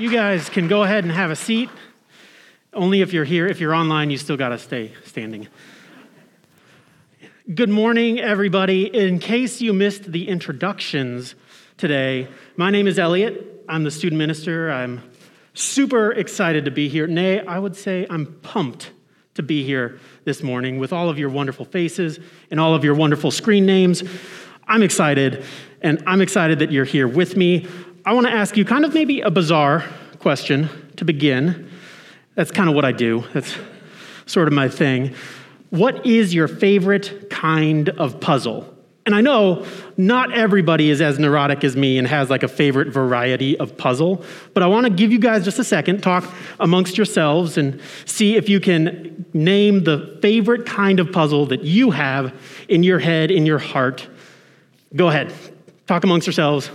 You guys can go ahead and have a seat. Only if you're here. If you're online, you still got to stay standing. Good morning, everybody. In case you missed the introductions today, my name is Elliot. I'm the student minister. I'm super excited to be here. Nay, I would say I'm pumped to be here this morning with all of your wonderful faces and all of your wonderful screen names. I'm excited, and I'm excited that you're here with me. I want to ask you kind of maybe a bizarre question to begin. That's kind of what I do, that's sort of my thing. What is your favorite kind of puzzle? And I know not everybody is as neurotic as me and has like a favorite variety of puzzle, but I want to give you guys just a second, talk amongst yourselves and see if you can name the favorite kind of puzzle that you have in your head, in your heart. Go ahead, talk amongst yourselves.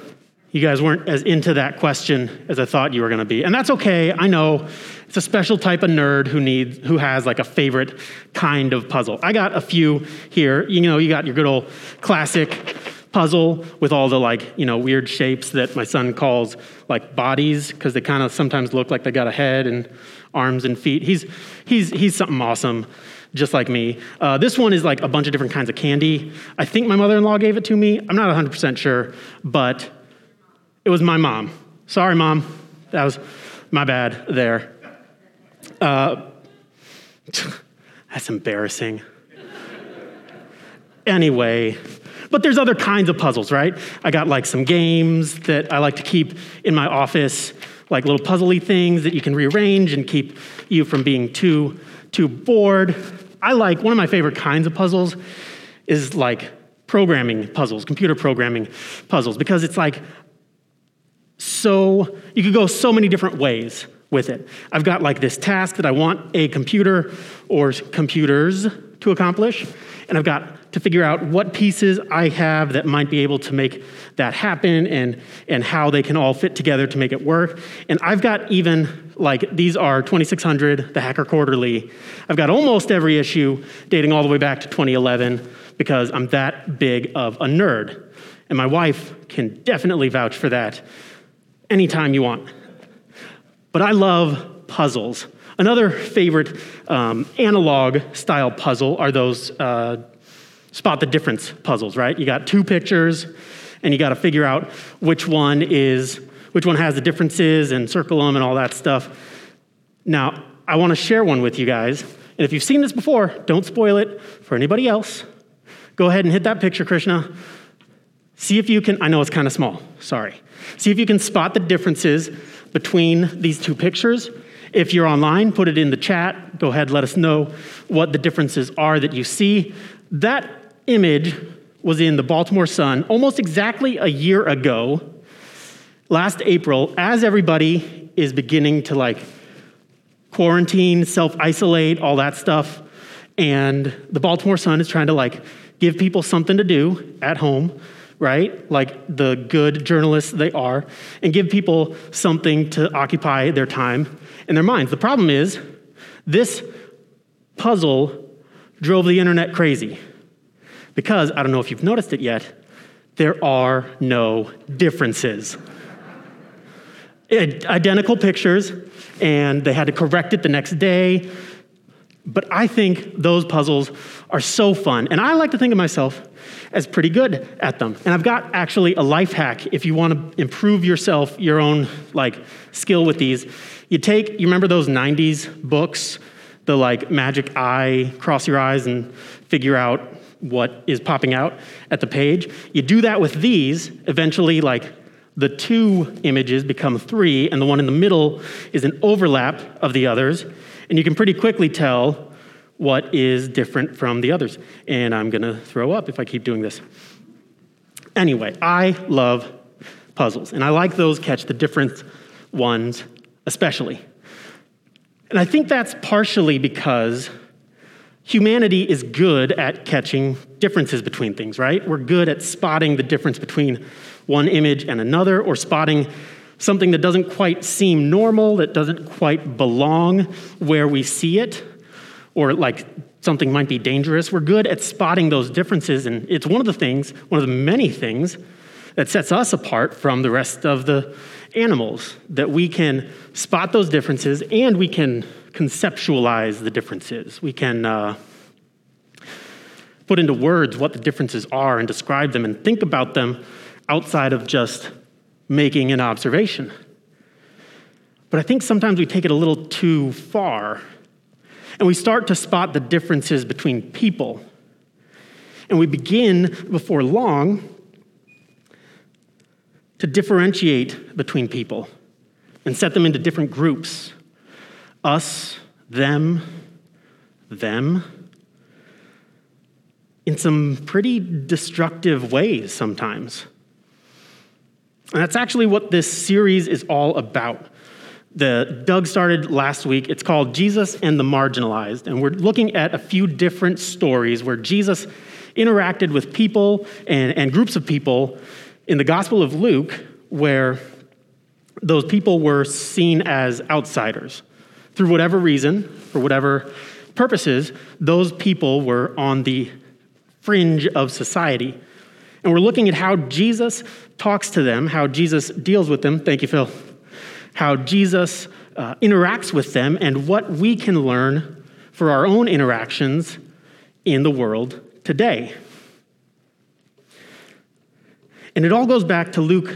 You guys weren't as into that question as I thought you were going to be. And that's okay. I know it's a special type of nerd who needs who has like a favorite kind of puzzle. I got a few here. You know, you got your good old classic puzzle with all the like, you know, weird shapes that my son calls like bodies because they kind of sometimes look like they got a head and arms and feet. He's he's he's something awesome just like me. Uh, this one is like a bunch of different kinds of candy. I think my mother in law gave it to me. I'm not 100% sure, but it was my mom. Sorry, mom. That was my bad there. Uh, that's embarrassing. Anyway, but there's other kinds of puzzles, right? I got like some games that I like to keep in my office, like little puzzly things that you can rearrange and keep you from being too too bored. I like one of my favorite kinds of puzzles is like programming puzzles, computer programming puzzles, because it's like so, you could go so many different ways with it. I've got like this task that I want a computer or computers to accomplish, and I've got to figure out what pieces I have that might be able to make that happen and, and how they can all fit together to make it work. And I've got even like these are 2600, the Hacker Quarterly. I've got almost every issue dating all the way back to 2011 because I'm that big of a nerd. And my wife can definitely vouch for that anytime you want. But I love puzzles. Another favorite um, analog style puzzle are those uh, spot the difference puzzles, right? You got two pictures, and you got to figure out which one is which one has the differences and circle them and all that stuff. Now, I want to share one with you guys. And if you've seen this before, don't spoil it for anybody else. Go ahead and hit that picture, Krishna. See if you can, I know it's kind of small, sorry. See if you can spot the differences between these two pictures. If you're online, put it in the chat. Go ahead, let us know what the differences are that you see. That image was in the Baltimore Sun almost exactly a year ago, last April, as everybody is beginning to like quarantine, self isolate, all that stuff. And the Baltimore Sun is trying to like give people something to do at home right? Like the good journalists they are, and give people something to occupy their time and their minds. The problem is, this puzzle drove the internet crazy. Because, I don't know if you've noticed it yet, there are no differences. Identical pictures, and they had to correct it the next day. But I think those puzzles are so fun. And I like to think of myself as pretty good at them. And I've got actually a life hack if you want to improve yourself, your own like skill with these. You take, you remember those 90s books, the like magic eye, cross your eyes and figure out what is popping out at the page. You do that with these, eventually like the two images become three, and the one in the middle is an overlap of the others. And you can pretty quickly tell what is different from the others. And I'm going to throw up if I keep doing this. Anyway, I love puzzles, and I like those catch the different ones especially. And I think that's partially because humanity is good at catching differences between things, right? We're good at spotting the difference between one image and another, or spotting something that doesn't quite seem normal, that doesn't quite belong where we see it or like something might be dangerous. We're good at spotting those differences, and it's one of the things, one of the many things that sets us apart from the rest of the animals, that we can spot those differences and we can conceptualize the differences. We can uh, put into words what the differences are and describe them and think about them outside of just making an observation. But I think sometimes we take it a little too far and we start to spot the differences between people. And we begin before long to differentiate between people and set them into different groups us, them, them in some pretty destructive ways sometimes. And that's actually what this series is all about. The Doug started last week. It's called Jesus and the Marginalized. And we're looking at a few different stories where Jesus interacted with people and, and groups of people in the Gospel of Luke where those people were seen as outsiders. Through whatever reason, for whatever purposes, those people were on the fringe of society. And we're looking at how Jesus talks to them, how Jesus deals with them. Thank you, Phil. How Jesus uh, interacts with them, and what we can learn for our own interactions in the world today. And it all goes back to Luke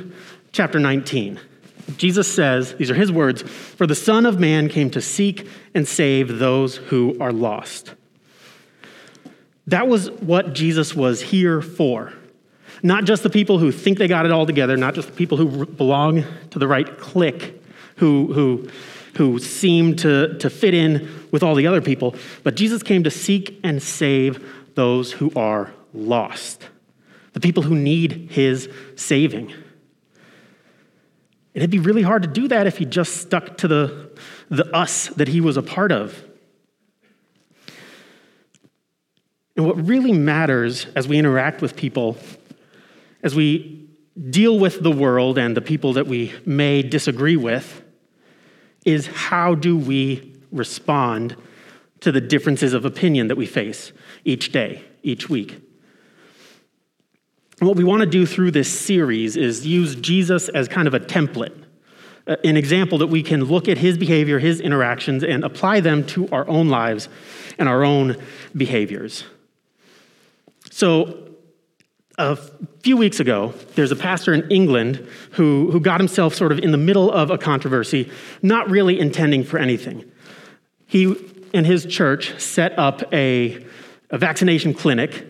chapter 19. Jesus says, these are his words, for the Son of Man came to seek and save those who are lost. That was what Jesus was here for. Not just the people who think they got it all together, not just the people who belong to the right clique, who, who, who seem to, to fit in with all the other people, but Jesus came to seek and save those who are lost, the people who need his saving. And it'd be really hard to do that if he just stuck to the, the us that he was a part of. And what really matters as we interact with people, as we deal with the world and the people that we may disagree with, is how do we respond to the differences of opinion that we face each day, each week? What we want to do through this series is use Jesus as kind of a template, uh, an example that we can look at his behavior, his interactions, and apply them to our own lives and our own behaviors. So, a few weeks ago, there's a pastor in England who, who got himself sort of in the middle of a controversy, not really intending for anything. He and his church set up a, a vaccination clinic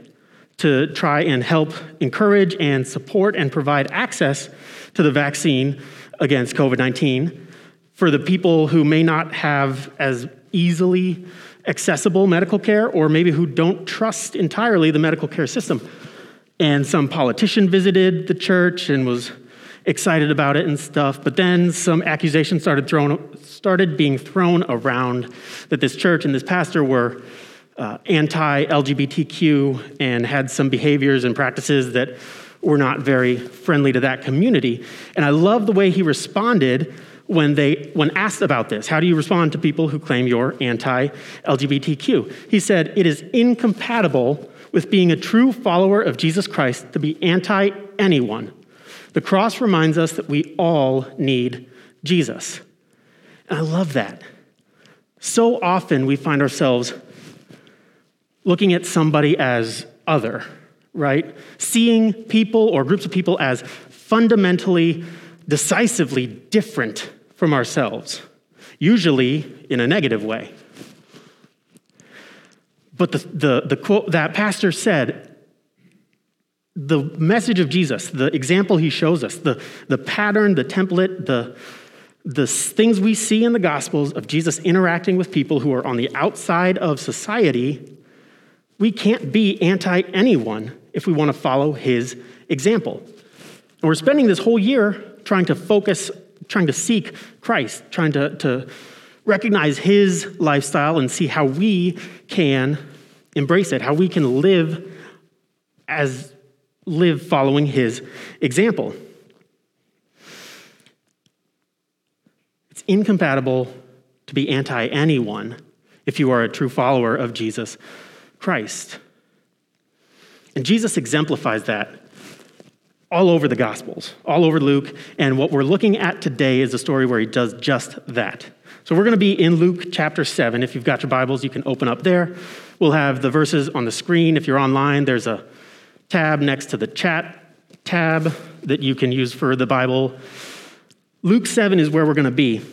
to try and help encourage and support and provide access to the vaccine against COVID 19 for the people who may not have as easily accessible medical care or maybe who don't trust entirely the medical care system. And some politician visited the church and was excited about it and stuff, but then some accusations started, thrown, started being thrown around that this church and this pastor were uh, anti LGBTQ and had some behaviors and practices that were not very friendly to that community. And I love the way he responded when, they, when asked about this. How do you respond to people who claim you're anti LGBTQ? He said, It is incompatible with being a true follower of Jesus Christ to be anti anyone. The cross reminds us that we all need Jesus. And I love that. So often we find ourselves looking at somebody as other, right? Seeing people or groups of people as fundamentally, decisively different from ourselves, usually in a negative way. But the, the, the quote that pastor said, the message of Jesus, the example he shows us, the, the pattern, the template, the, the things we see in the Gospels of Jesus interacting with people who are on the outside of society we can't be anti anyone if we want to follow his example. And we're spending this whole year trying to focus, trying to seek Christ, trying to, to recognize his lifestyle and see how we can embrace it, how we can live as live following his example. It's incompatible to be anti anyone if you are a true follower of Jesus Christ. And Jesus exemplifies that all over the Gospels, all over Luke. And what we're looking at today is a story where he does just that. So we're going to be in Luke chapter 7. If you've got your Bibles, you can open up there. We'll have the verses on the screen. If you're online, there's a tab next to the chat tab that you can use for the Bible. Luke 7 is where we're going to be.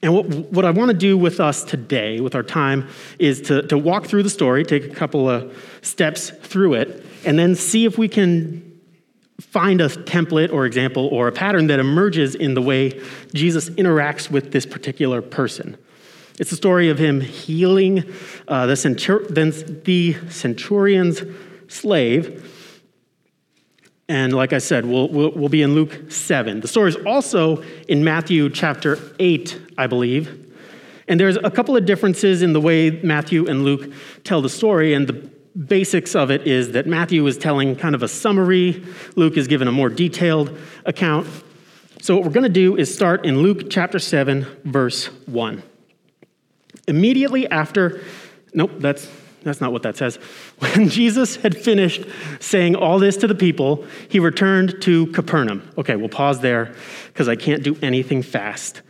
And what, what I want to do with us today, with our time, is to, to walk through the story, take a couple of steps through it, and then see if we can find a template or example or a pattern that emerges in the way Jesus interacts with this particular person. It's the story of him healing uh, the, centur- the centurion's slave. And like I said, we'll, we'll, we'll be in Luke 7. The story is also in Matthew chapter 8, I believe. And there's a couple of differences in the way Matthew and Luke tell the story. And the basics of it is that Matthew is telling kind of a summary, Luke is given a more detailed account. So, what we're going to do is start in Luke chapter 7, verse 1. Immediately after, nope, that's, that's not what that says. When Jesus had finished saying all this to the people, he returned to Capernaum. Okay, we'll pause there because I can't do anything fast.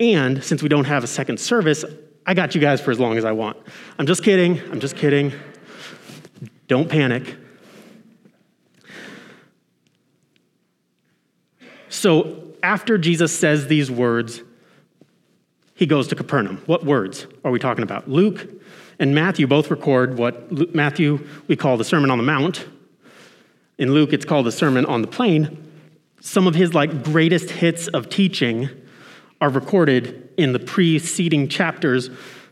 And since we don't have a second service, I got you guys for as long as I want. I'm just kidding. I'm just kidding. Don't panic. So, after Jesus says these words, he goes to Capernaum. What words are we talking about? Luke and Matthew both record what Matthew we call the Sermon on the Mount. In Luke, it's called the Sermon on the Plain. Some of his like greatest hits of teaching are recorded in the preceding chapters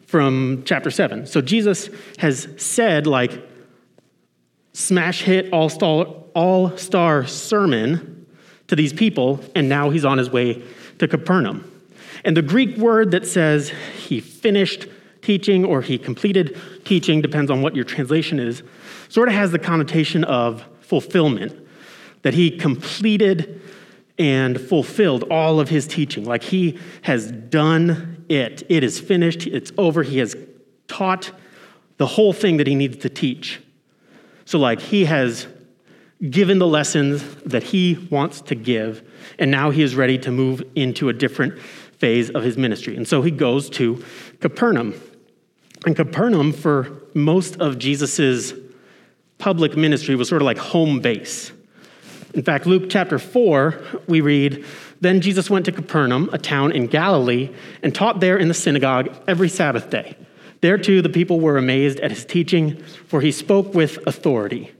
from chapter 7. So Jesus has said like smash hit all star, all star sermon to these people, and now he's on his way to Capernaum. And the Greek word that says he finished teaching or he completed teaching, depends on what your translation is, sort of has the connotation of fulfillment, that he completed and fulfilled all of his teaching. Like he has done it, it is finished, it's over, he has taught the whole thing that he needs to teach. So, like, he has given the lessons that he wants to give, and now he is ready to move into a different phase of his ministry. And so he goes to Capernaum. And Capernaum, for most of Jesus's public ministry, was sort of like home base. In fact, Luke chapter 4, we read, Then Jesus went to Capernaum, a town in Galilee, and taught there in the synagogue every Sabbath day. There too, the people were amazed at his teaching, for he spoke with authority.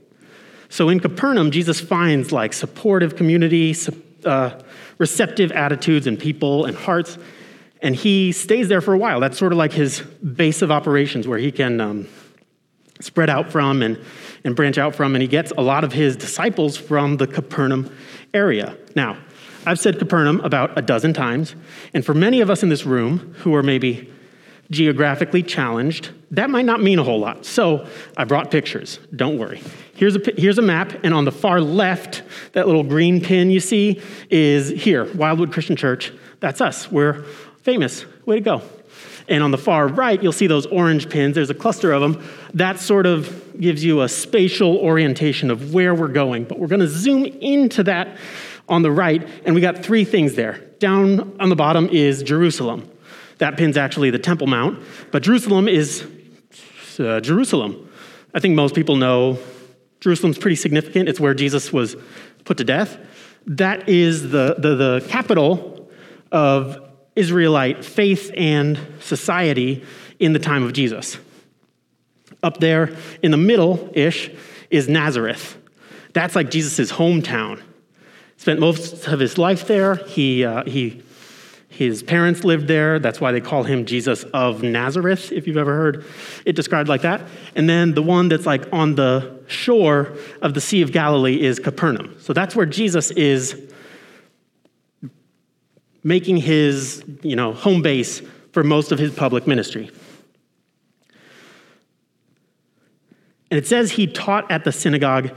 So in Capernaum, Jesus finds like supportive community, uh, receptive attitudes and people and hearts, and he stays there for a while. That's sort of like his base of operations where he can um, spread out from and, and branch out from, and he gets a lot of his disciples from the Capernaum area. Now, I've said Capernaum about a dozen times, and for many of us in this room who are maybe geographically challenged, that might not mean a whole lot. So I brought pictures. Don't worry. Here's a, here's a map, and on the far left, that little green pin you see is here, Wildwood Christian Church. That's us. We're famous. Way to go. And on the far right, you'll see those orange pins. There's a cluster of them. That sort of gives you a spatial orientation of where we're going. But we're going to zoom into that on the right, and we got three things there. Down on the bottom is Jerusalem. That pin's actually the Temple Mount, but Jerusalem is uh, Jerusalem. I think most people know Jerusalem's pretty significant. It's where Jesus was put to death. That is the, the, the capital of Israelite faith and society in the time of Jesus. Up there in the middle ish is Nazareth. That's like Jesus' hometown. Spent most of his life there. He, uh, he his parents lived there. That's why they call him Jesus of Nazareth, if you've ever heard it described like that. And then the one that's like on the shore of the Sea of Galilee is Capernaum. So that's where Jesus is making his, you know, home base for most of his public ministry. And it says he taught at the synagogue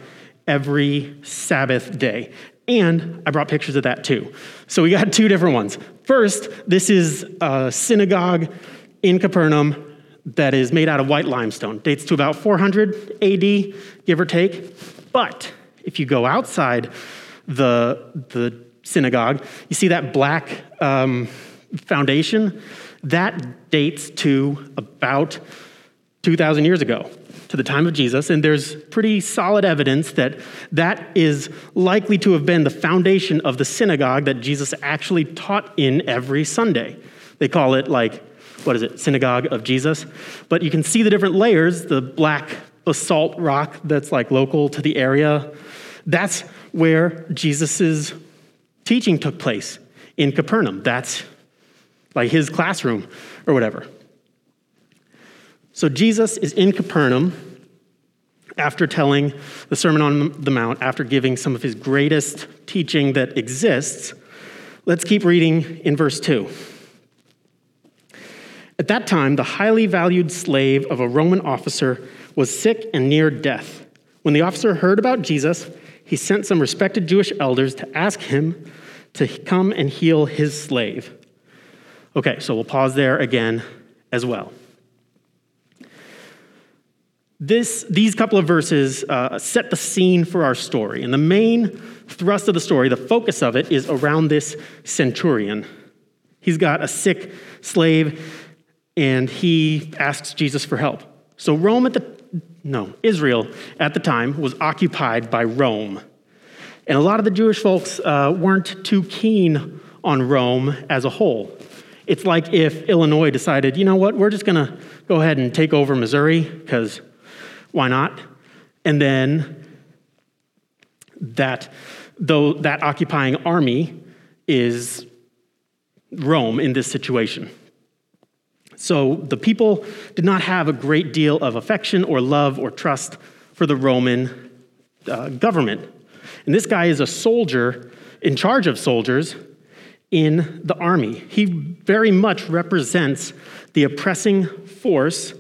every Sabbath day. And I brought pictures of that too. So we got two different ones. First, this is a synagogue in Capernaum that is made out of white limestone. Dates to about 400 AD, give or take. But If you go outside the, the synagogue, you see that black um, foundation? That dates to about 2,000 years ago, to the time of Jesus, and there's pretty solid evidence that that is likely to have been the foundation of the synagogue that Jesus actually taught in every Sunday. They call it like, what is it, synagogue of Jesus? But you can see the different layers, the black basalt rock that's like local to the area. That's where Jesus' teaching took place in Capernaum. That's like his classroom or whatever. So Jesus is in Capernaum after telling the Sermon on the Mount, after giving some of his greatest teaching that exists. Let's keep reading in verse 2. At that time, the highly valued slave of a Roman officer was sick and near death. When the officer heard about Jesus, he sent some respected Jewish elders to ask him to come and heal his slave. Okay, so we'll pause there again as well. This, these couple of verses uh, set the scene for our story. And the main thrust of the story, the focus of it, is around this centurion. He's got a sick slave, and he asks Jesus for help. So, Rome at the, no, Israel at the time was occupied by Rome. And a lot of the Jewish folks uh, weren't too keen on Rome as a whole. It's like if Illinois decided, you know what, we're just going to go ahead and take over Missouri, because why not? And then that, though that occupying army is Rome in this situation. So the people did not have a great deal of affection or love or trust for the Roman uh, government. And this guy is a soldier in charge of soldiers in the army. He very much represents the oppressing force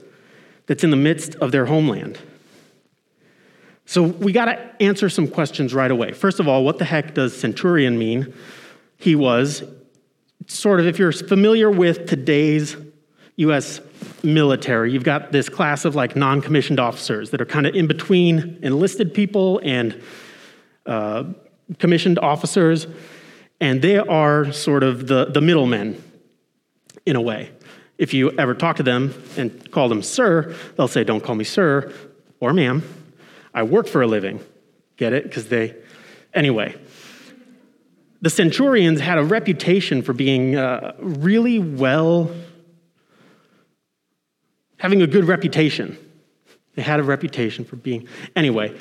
that's in the midst of their homeland. So we got to answer some questions right away. First of all, what the heck does centurion mean? He was sort of, if you're familiar with today's US military, you've got this class of like non commissioned officers that are kind of in between enlisted people and uh, commissioned officers, and they are sort of the, the middlemen in a way. If you ever talk to them and call them sir, they'll say, Don't call me sir or ma'am. I work for a living. Get it? Because they. Anyway, the centurions had a reputation for being uh, really well, having a good reputation. They had a reputation for being. Anyway,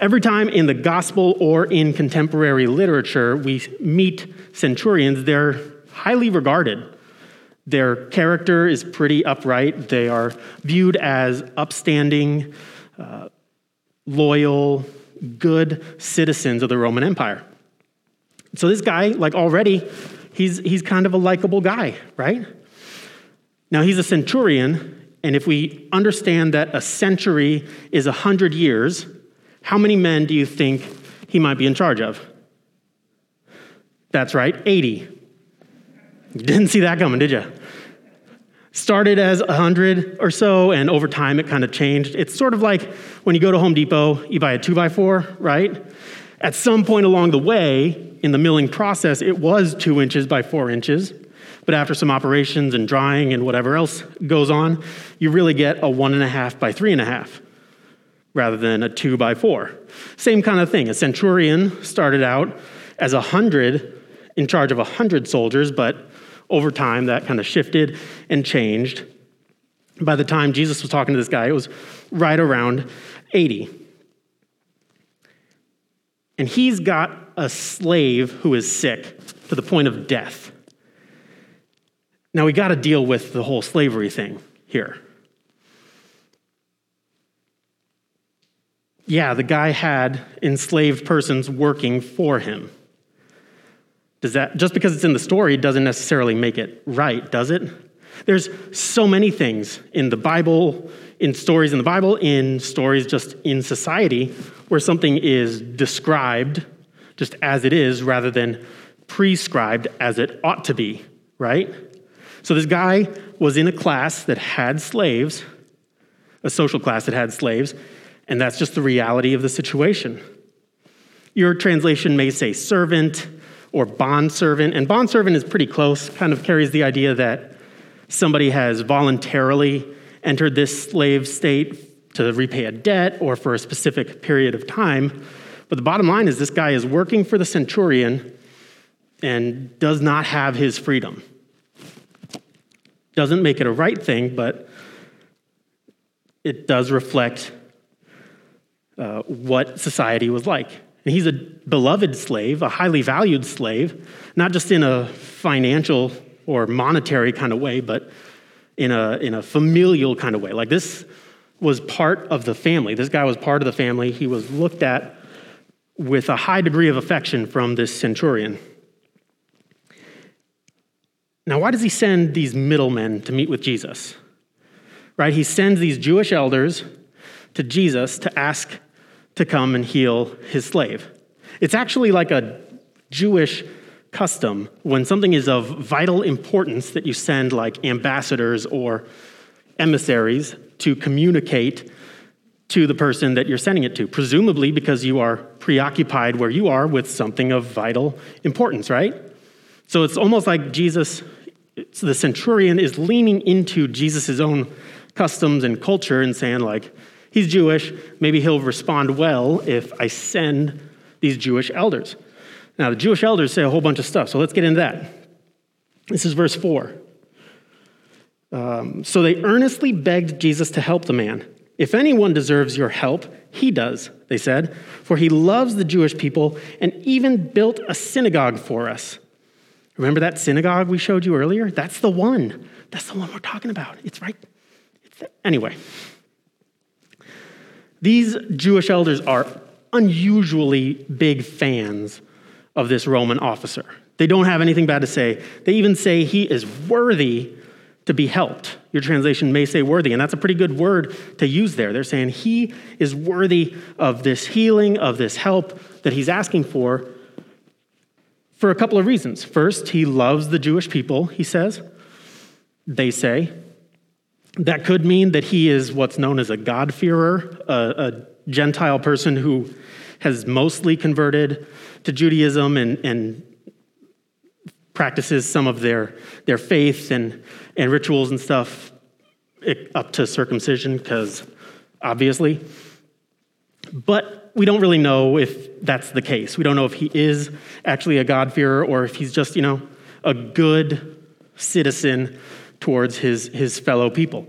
every time in the gospel or in contemporary literature we meet centurions, they're highly regarded. Their character is pretty upright. They are viewed as upstanding, uh, loyal, good citizens of the Roman Empire. So this guy, like already, he's, he's kind of a likable guy, right? Now he's a centurion, and if we understand that a century is a hundred years, how many men do you think he might be in charge of? That's right, 80. Didn't see that coming, did you? Started as 100 or so, and over time it kind of changed. It's sort of like when you go to Home Depot, you buy a 2x4, right? At some point along the way, in the milling process, it was two inches by four inches. But after some operations and drying and whatever else goes on, you really get a one and a half by three and a half rather than a two by four. Same kind of thing. A centurion started out as a hundred in charge of a hundred soldiers, but over time that kind of shifted and changed. By the time Jesus was talking to this guy, it was right around 80. And he's got a slave who is sick to the point of death. Now, we got to deal with the whole slavery thing here. Yeah, the guy had enslaved persons working for him. Does that just because it's in the story doesn't necessarily make it right, does it? There's so many things in the Bible, in stories in the Bible, in stories just in society where something is described just as it is rather than prescribed as it ought to be, right? So this guy was in a class that had slaves, a social class that had slaves, and that's just the reality of the situation. Your translation may say servant or bondservant, and bondservant is pretty close, kind of carries the idea that somebody has voluntarily entered this slave state to repay a debt or for a specific period of time. But the bottom line is this guy is working for the centurion and does not have his freedom. Doesn't make it a right thing, but it does reflect uh, what society was like. And he's a beloved slave, a highly valued slave, not just in a financial or monetary kind of way, but in a, in a familial kind of way. Like this was part of the family. This guy was part of the family. He was looked at with a high degree of affection from this centurion. Now, why does he send these middlemen to meet with Jesus? Right? He sends these Jewish elders to Jesus to ask to come and heal his slave. It's actually like a Jewish custom when something is of vital importance that you send like ambassadors or emissaries to communicate to the person that you're sending it to, presumably because you are preoccupied where you are with something of vital importance, right? So it's almost like Jesus, the centurion, is leaning into Jesus' own customs and culture and saying, like, he's Jewish, maybe he'll respond well if I send these Jewish elders. Now, the Jewish elders say a whole bunch of stuff, so let's get into that. This is verse 4. Um, so they earnestly begged Jesus to help the man. If anyone deserves your help, he does, they said, for he loves the Jewish people and even built a synagogue for us. Remember that synagogue we showed you earlier? That's the one. That's the one we're talking about. It's right. It's anyway, these Jewish elders are unusually big fans of this Roman officer. They don't have anything bad to say. They even say he is worthy to be helped. Your translation may say worthy, and that's a pretty good word to use there. They're saying he is worthy of this healing, of this help that he's asking for, for a couple of reasons. First, he loves the Jewish people, he says. They say. That could mean that he is what's known as a God-fearer, a, a Gentile person who has mostly converted to Judaism and, and practices some of their, their faith and, and rituals and stuff eh, up to circumcision, because obviously. But we don't really know if that's the case. We don't know if he is actually a God-fearer or if he's just, you know, a good citizen towards his, his fellow people.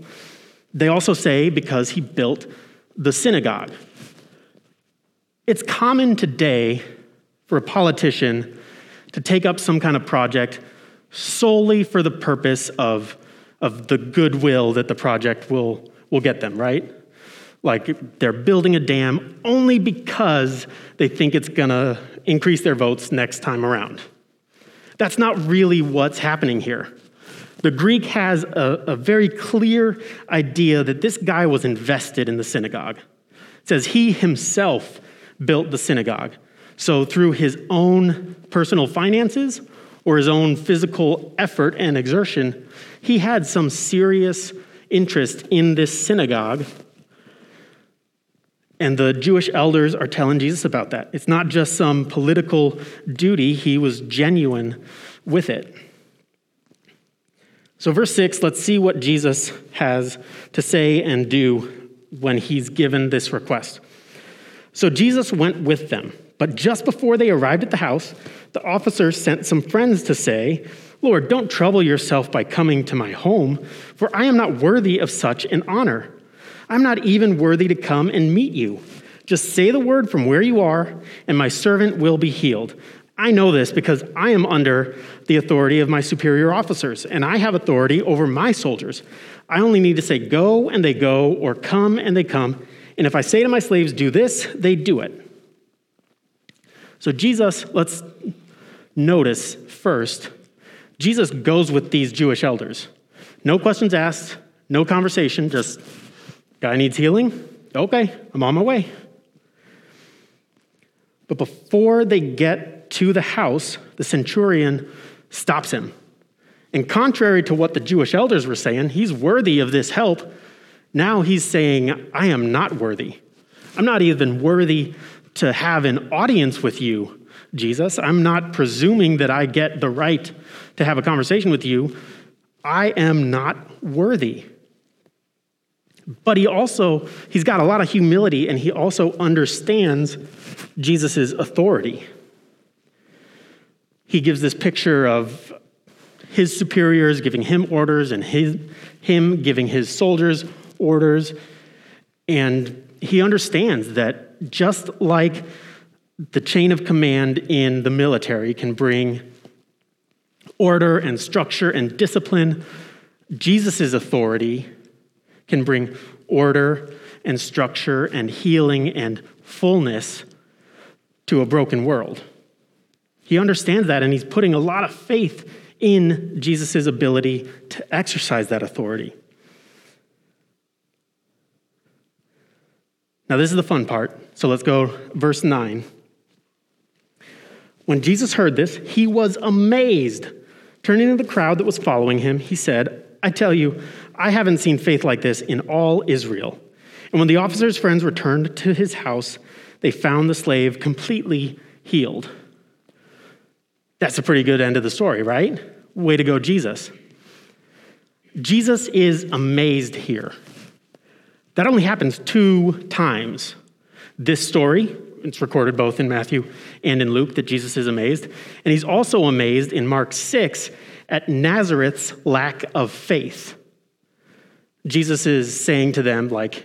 They also say because he built the synagogue. It's common today for a politician to take up some kind of project solely for the purpose of, of the goodwill that the project will, will get them, right? Like they're building a dam only because they think it's gonna increase their votes next time around. That's not really what's happening here. The Greek has a, a very clear idea that this guy was invested in the synagogue. It says he himself built the synagogue. So, through his own personal finances or his own physical effort and exertion, he had some serious interest in this synagogue. And the Jewish elders are telling Jesus about that. It's not just some political duty, he was genuine with it. So, verse 6, let's see what Jesus has to say and do when he's given this request. So, Jesus went with them. But just before they arrived at the house, the officer sent some friends to say, Lord, don't trouble yourself by coming to my home, for I am not worthy of such an honor. I'm not even worthy to come and meet you. Just say the word from where you are, and my servant will be healed. I know this because I am under the authority of my superior officers, and I have authority over my soldiers. I only need to say, Go, and they go, or come, and they come. And if I say to my slaves, Do this, they do it. So, Jesus, let's notice first, Jesus goes with these Jewish elders. No questions asked, no conversation, just, guy needs healing? Okay, I'm on my way. But before they get to the house, the centurion stops him. And contrary to what the Jewish elders were saying, he's worthy of this help. Now he's saying, I am not worthy. I'm not even worthy to have an audience with you, Jesus. I'm not presuming that I get the right to have a conversation with you. I am not worthy. But he also, he's got a lot of humility and he also understands Jesus' authority. He gives this picture of his superiors giving him orders and his, him giving his soldiers orders. And he understands that just like the chain of command in the military can bring order and structure and discipline, Jesus' authority can bring order and structure and healing and fullness to a broken world. He understands that and he's putting a lot of faith in Jesus' ability to exercise that authority. Now, this is the fun part. So let's go, verse 9. When Jesus heard this, he was amazed. Turning to the crowd that was following him, he said, I tell you, I haven't seen faith like this in all Israel. And when the officer's friends returned to his house, they found the slave completely healed. That's a pretty good end of the story, right? Way to go, Jesus. Jesus is amazed here. That only happens two times. This story, it's recorded both in Matthew and in Luke that Jesus is amazed. And he's also amazed in Mark 6 at Nazareth's lack of faith. Jesus is saying to them, like,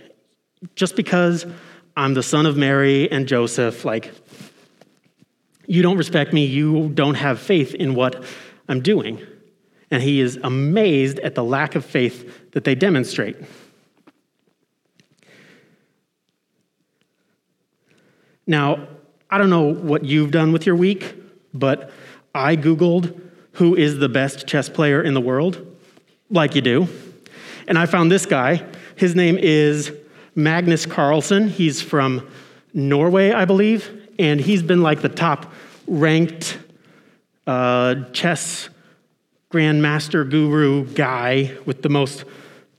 just because I'm the son of Mary and Joseph, like, you don't respect me, you don't have faith in what I'm doing. And he is amazed at the lack of faith that they demonstrate. Now, I don't know what you've done with your week, but I Googled who is the best chess player in the world, like you do. And I found this guy. His name is Magnus Carlsen. He's from Norway, I believe, and he's been like the top ranked uh, chess grandmaster guru guy with the most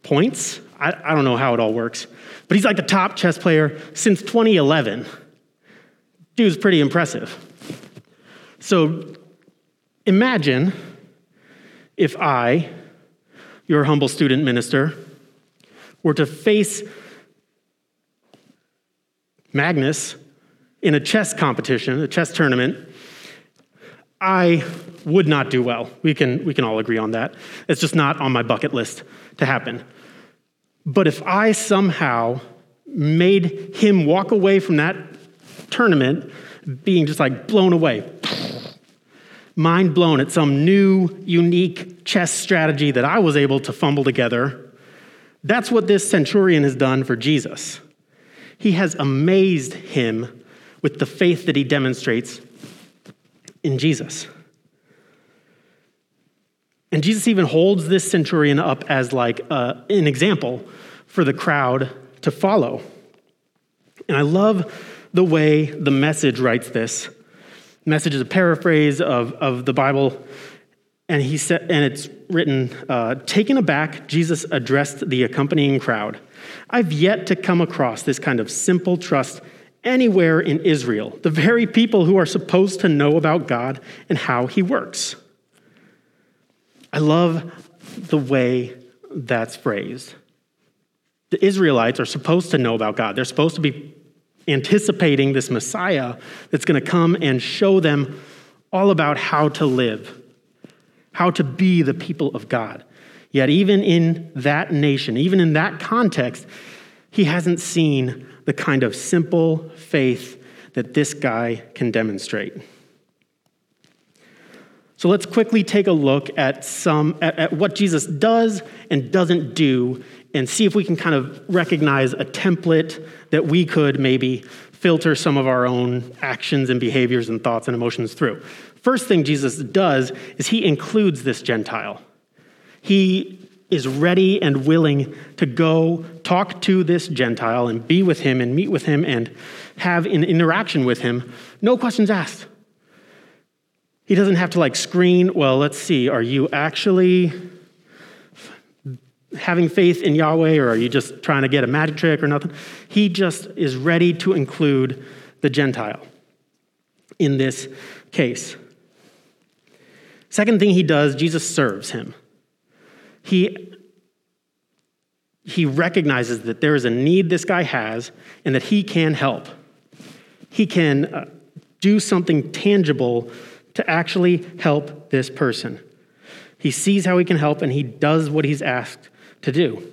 points. I, I don't know how it all works, but he's like the top chess player since 2011. Dude's pretty impressive. So imagine if I, your humble student minister, were to face Magnus in a chess competition, a chess tournament, I would not do well. We can, we can all agree on that. It's just not on my bucket list to happen. But if I somehow made him walk away from that tournament being just like blown away, mind blown at some new, unique chess strategy that I was able to fumble together, that's what this centurion has done for Jesus. He has amazed him with the faith that he demonstrates in Jesus. And Jesus even holds this centurion up as like uh, an example for the crowd to follow. And I love the way the message writes this. The message is a paraphrase of, of the Bible, and he said, and it's written, uh, taken aback, Jesus addressed the accompanying crowd. I've yet to come across this kind of simple trust anywhere in Israel, the very people who are supposed to know about God and how he works. I love the way that's phrased. The Israelites are supposed to know about God. They're supposed to be anticipating this Messiah that's going to come and show them all about how to live, how to be the people of God. Yet, even in that nation, even in that context, he hasn't seen the kind of simple faith that this guy can demonstrate. So let's quickly take a look at some at, at, what Jesus does and doesn't do and see if we can kind of recognize a template that we could maybe filter some of our own actions and behaviors and thoughts and emotions through. First thing Jesus does is he includes this Gentile. He is ready and willing to go talk to this Gentile and be with him and meet with him and have an interaction with him, no questions asked. He doesn't have to like screen, well, let's see, are you actually having faith in Yahweh or are you just trying to get a magic trick or nothing? He just is ready to include the Gentile in this case. Second thing he does, Jesus serves him. He, he recognizes that there is a need this guy has and that he can help. He can uh, do something tangible to actually help this person. He sees how he can help and he does what he's asked to do.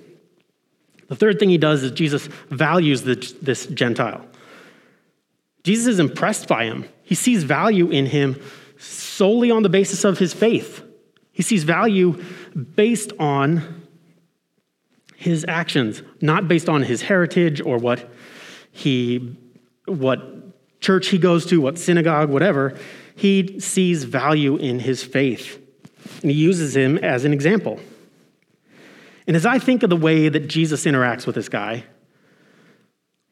The third thing he does is Jesus values this Gentile. Jesus is impressed by him. He sees value in him solely on the basis of his faith. He sees value based on his actions, not based on his heritage or what he what church he goes to, what synagogue, whatever. He sees value in his faith. And he uses him as an example. And as I think of the way that Jesus interacts with this guy,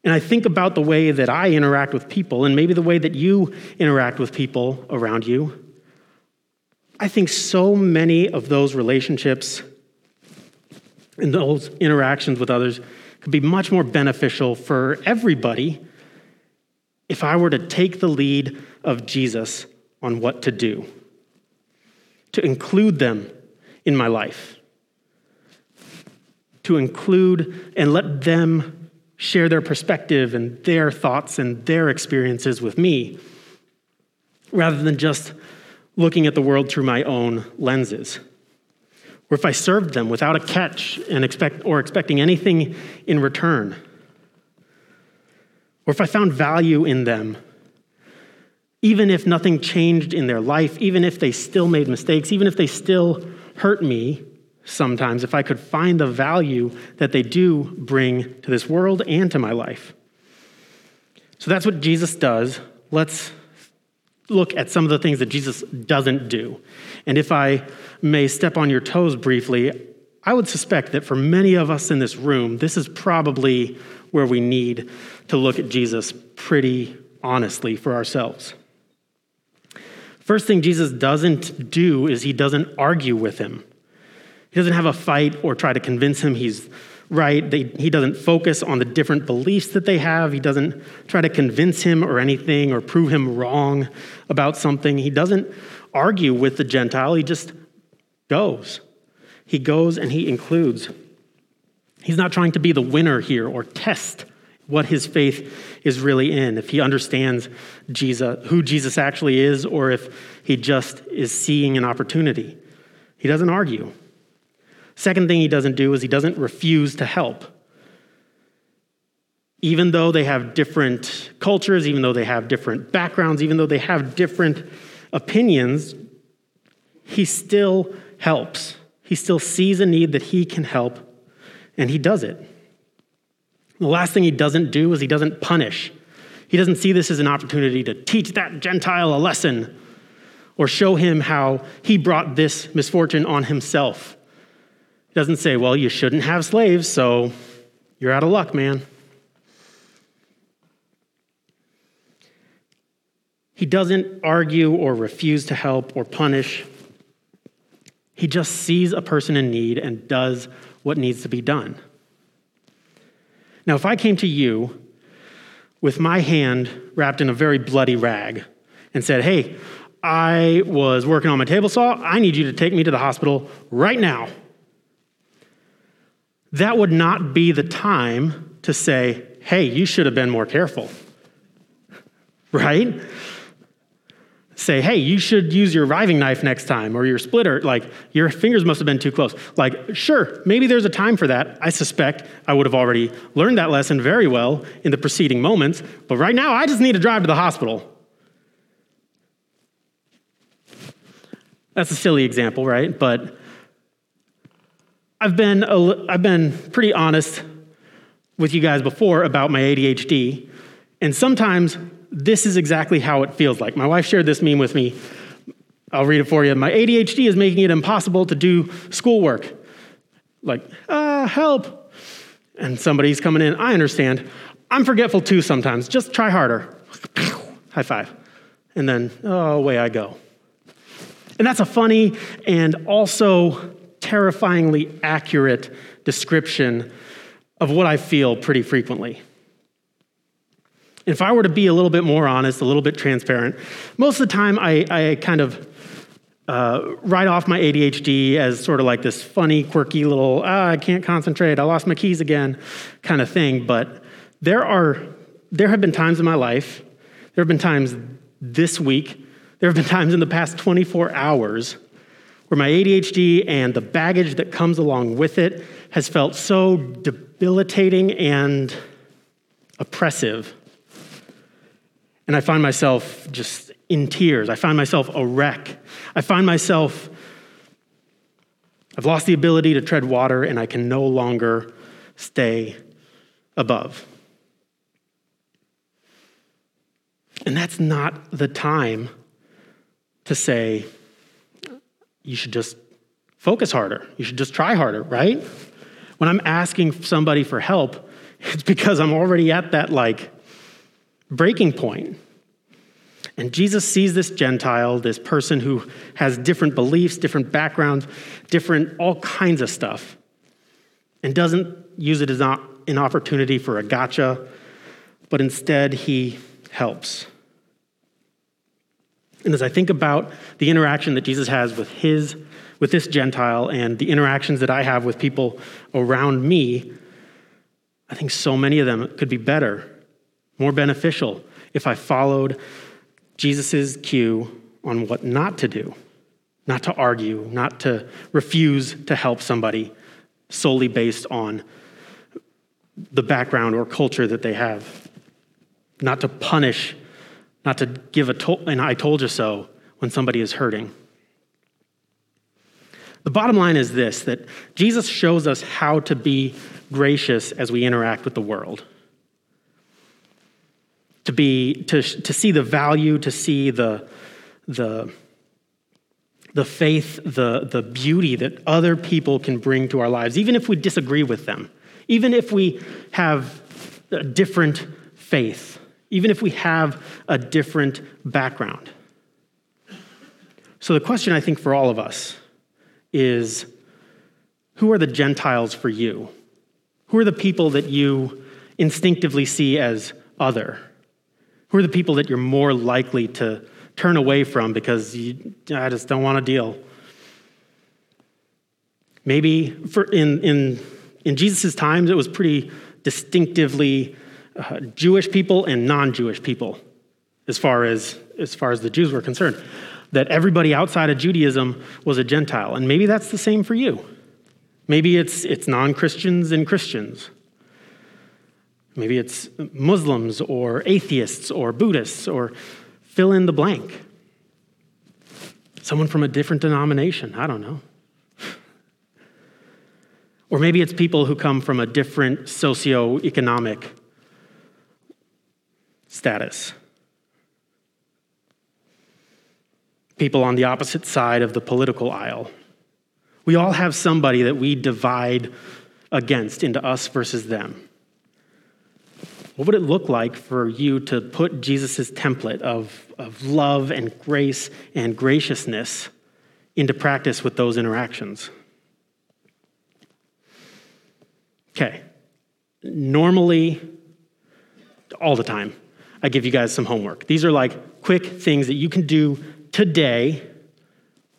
and I think about the way that I interact with people, and maybe the way that you interact with people around you, I think so many of those relationships and those interactions with others could be much more beneficial for everybody if I were to take the lead of Jesus on what to do, to include them in my life to include and let them share their perspective and their thoughts and their experiences with me, rather than just looking at the world through my own lenses. Or if I served them without a catch and expect, or expecting anything in return. Or if I found value in them, even if nothing changed in their life, even if they still made mistakes, even if they still hurt me, sometimes if I could find the value that they do bring to this world and to my life. So that's what Jesus does. Let's look at some of the things that Jesus doesn't do. And if I may step on your toes briefly, I would suspect that for many of us in this room, this is probably where we need to look at Jesus pretty honestly for ourselves. First thing Jesus doesn't do is he doesn't argue with him. He doesn't have a fight or try to convince him he's right. They, he doesn't focus on the different beliefs that they have. He doesn't try to convince him or anything or prove him wrong about something. He doesn't argue with the Gentile. He just goes. He goes and he includes. He's not trying to be the winner here or test what his faith is really in, if he understands Jesus, who Jesus actually is, or if he just is seeing an opportunity. He doesn't argue. Second thing he doesn't do is he doesn't refuse to help. Even though they have different cultures, even though they have different backgrounds, even though they have different opinions, he still helps. He still sees a need that he can help, and he does it. The last thing he doesn't do is he doesn't punish. He doesn't see this as an opportunity to teach that Gentile a lesson or show him how he brought this misfortune on himself. He doesn't say, well, you shouldn't have slaves, so you're out of luck, man. He doesn't argue or refuse to help or punish. He just sees a person in need and does what needs to be done. Now, if I came to you with my hand wrapped in a very bloody rag and said, Hey, I was working on my table saw. I need you to take me to the hospital right now that would not be the time to say, hey, you should have been more careful. Right? Say, hey, you should use your riving knife next time or your splitter. Like, your fingers must have been too close. Like, sure, maybe there's a time for that. I suspect I would have already learned that lesson very well in the preceding moments. But right now, I just need to drive to the hospital. That's a silly example, right? But I've been, I've been pretty honest with you guys before about my ADHD, and sometimes this is exactly how it feels like. My wife shared this meme with me. I'll read it for you. My ADHD is making it impossible to do schoolwork. Like, ah, help. And somebody's coming in. I understand. I'm forgetful too sometimes. Just try harder. High five. And then, oh, away I go. And that's a funny and also terrifyingly accurate description of what I feel pretty frequently. If I were to be a little bit more honest, a little bit transparent, most of the time I, I kind of uh, write off my ADHD as sort of like this funny, quirky little, ah, I can't concentrate, I lost my keys again kind of thing. But there are, there have been times in my life, there have been times this week, there have been times in the past 24 hours where my ADHD and the baggage that comes along with it has felt so debilitating and oppressive. And I find myself just in tears. I find myself a wreck. I find myself, I've lost the ability to tread water and I can no longer stay above. And that's not the time to say, you should just focus harder. You should just try harder, right? When I'm asking somebody for help, it's because I'm already at that like breaking point. And Jesus sees this Gentile, this person who has different beliefs, different backgrounds, different all kinds of stuff, and doesn't use it as an opportunity for a gotcha, but instead he helps. And as I think about the interaction that Jesus has with his with this Gentile and the interactions that I have with people around me, I think so many of them could be better, more beneficial if I followed Jesus' cue on what not to do, not to argue, not to refuse to help somebody solely based on the background or culture that they have, not to punish not to give a to- and I told you so when somebody is hurting. The bottom line is this that Jesus shows us how to be gracious as we interact with the world. To be to, to see the value, to see the the the faith, the, the beauty that other people can bring to our lives, even if we disagree with them, even if we have a different faith even if we have a different background. So, the question I think for all of us is who are the Gentiles for you? Who are the people that you instinctively see as other? Who are the people that you're more likely to turn away from because you, I just don't want to deal? Maybe for in, in, in Jesus' times, it was pretty distinctively uh, Jewish people and non Jewish people, as far as, as far as the Jews were concerned. That everybody outside of Judaism was a Gentile. And maybe that's the same for you. Maybe it's, it's non Christians and Christians. Maybe it's Muslims or atheists or Buddhists or fill in the blank. Someone from a different denomination, I don't know. Or maybe it's people who come from a different socioeconomic status. People on the opposite side of the political aisle. We all have somebody that we divide against into us versus them. What would it look like for you to put Jesus' template of, of love and grace and graciousness into practice with those interactions? Okay. Normally, all the time, I give you guys some homework. These are like quick things that you can do today,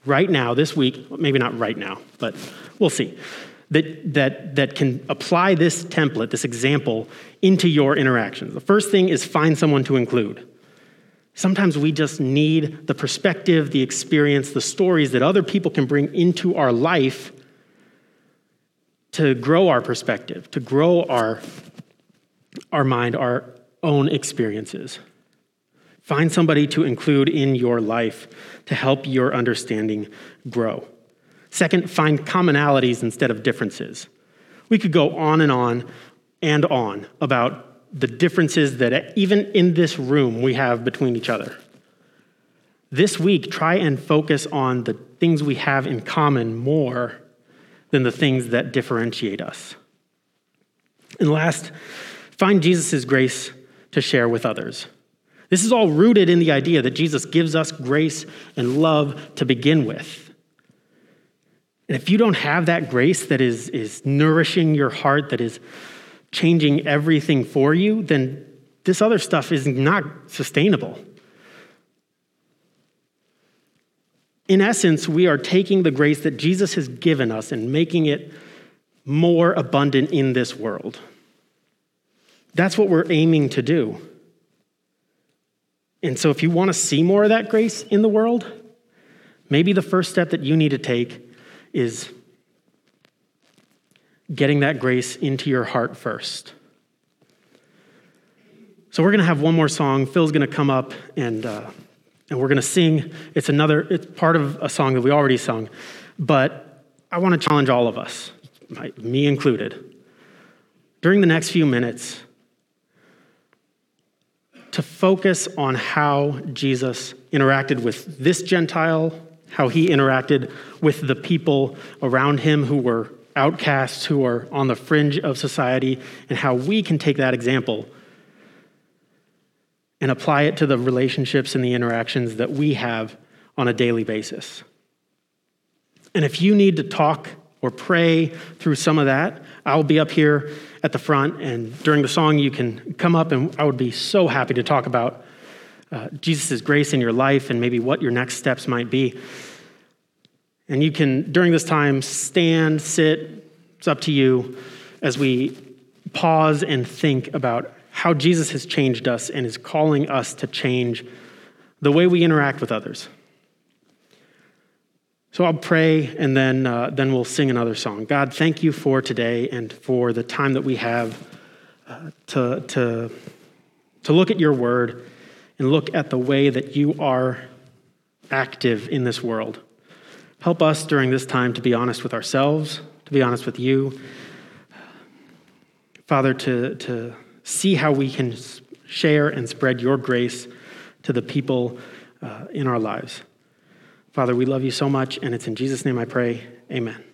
right now, this week, maybe not right now, but we'll see, that, that, that can apply this template, this example, into your interactions. The first thing is find someone to include. Sometimes we just need the perspective, the experience, the stories that other people can bring into our life to grow our perspective, to grow our, our mind, our, own experiences. Find somebody to include in your life to help your understanding grow. Second, find commonalities instead of differences. We could go on and on and on about the differences that even in this room we have between each other. This week, try and focus on the things we have in common more than the things that differentiate us. And last, find Jesus' grace to share with others. This is all rooted in the idea that Jesus gives us grace and love to begin with. And if you don't have that grace that is, is nourishing your heart, that is changing everything for you, then this other stuff is not sustainable. In essence, we are taking the grace that Jesus has given us and making it more abundant in this world. That's what we're aiming to do. And so, if you want to see more of that grace in the world, maybe the first step that you need to take is getting that grace into your heart first. So, we're going to have one more song. Phil's going to come up and, uh, and we're going to sing. It's another, it's part of a song that we already sung, but I want to challenge all of us, me included. During the next few minutes, to focus on how Jesus interacted with this Gentile, how he interacted with the people around him who were outcasts, who are on the fringe of society, and how we can take that example and apply it to the relationships and the interactions that we have on a daily basis. And if you need to talk or pray through some of that, I'll be up here at the front, and during the song, you can come up, and I would be so happy to talk about uh, Jesus' grace in your life and maybe what your next steps might be. And you can, during this time, stand, sit, it's up to you as we pause and think about how Jesus has changed us and is calling us to change the way we interact with others. So I'll pray and then, uh, then we'll sing another song. God, thank you for today and for the time that we have uh, to, to, to look at your word and look at the way that you are active in this world. Help us during this time to be honest with ourselves, to be honest with you. Father, to, to see how we can share and spread your grace to the people uh, in our lives. Father, we love you so much, and it's in Jesus' name I pray. Amen.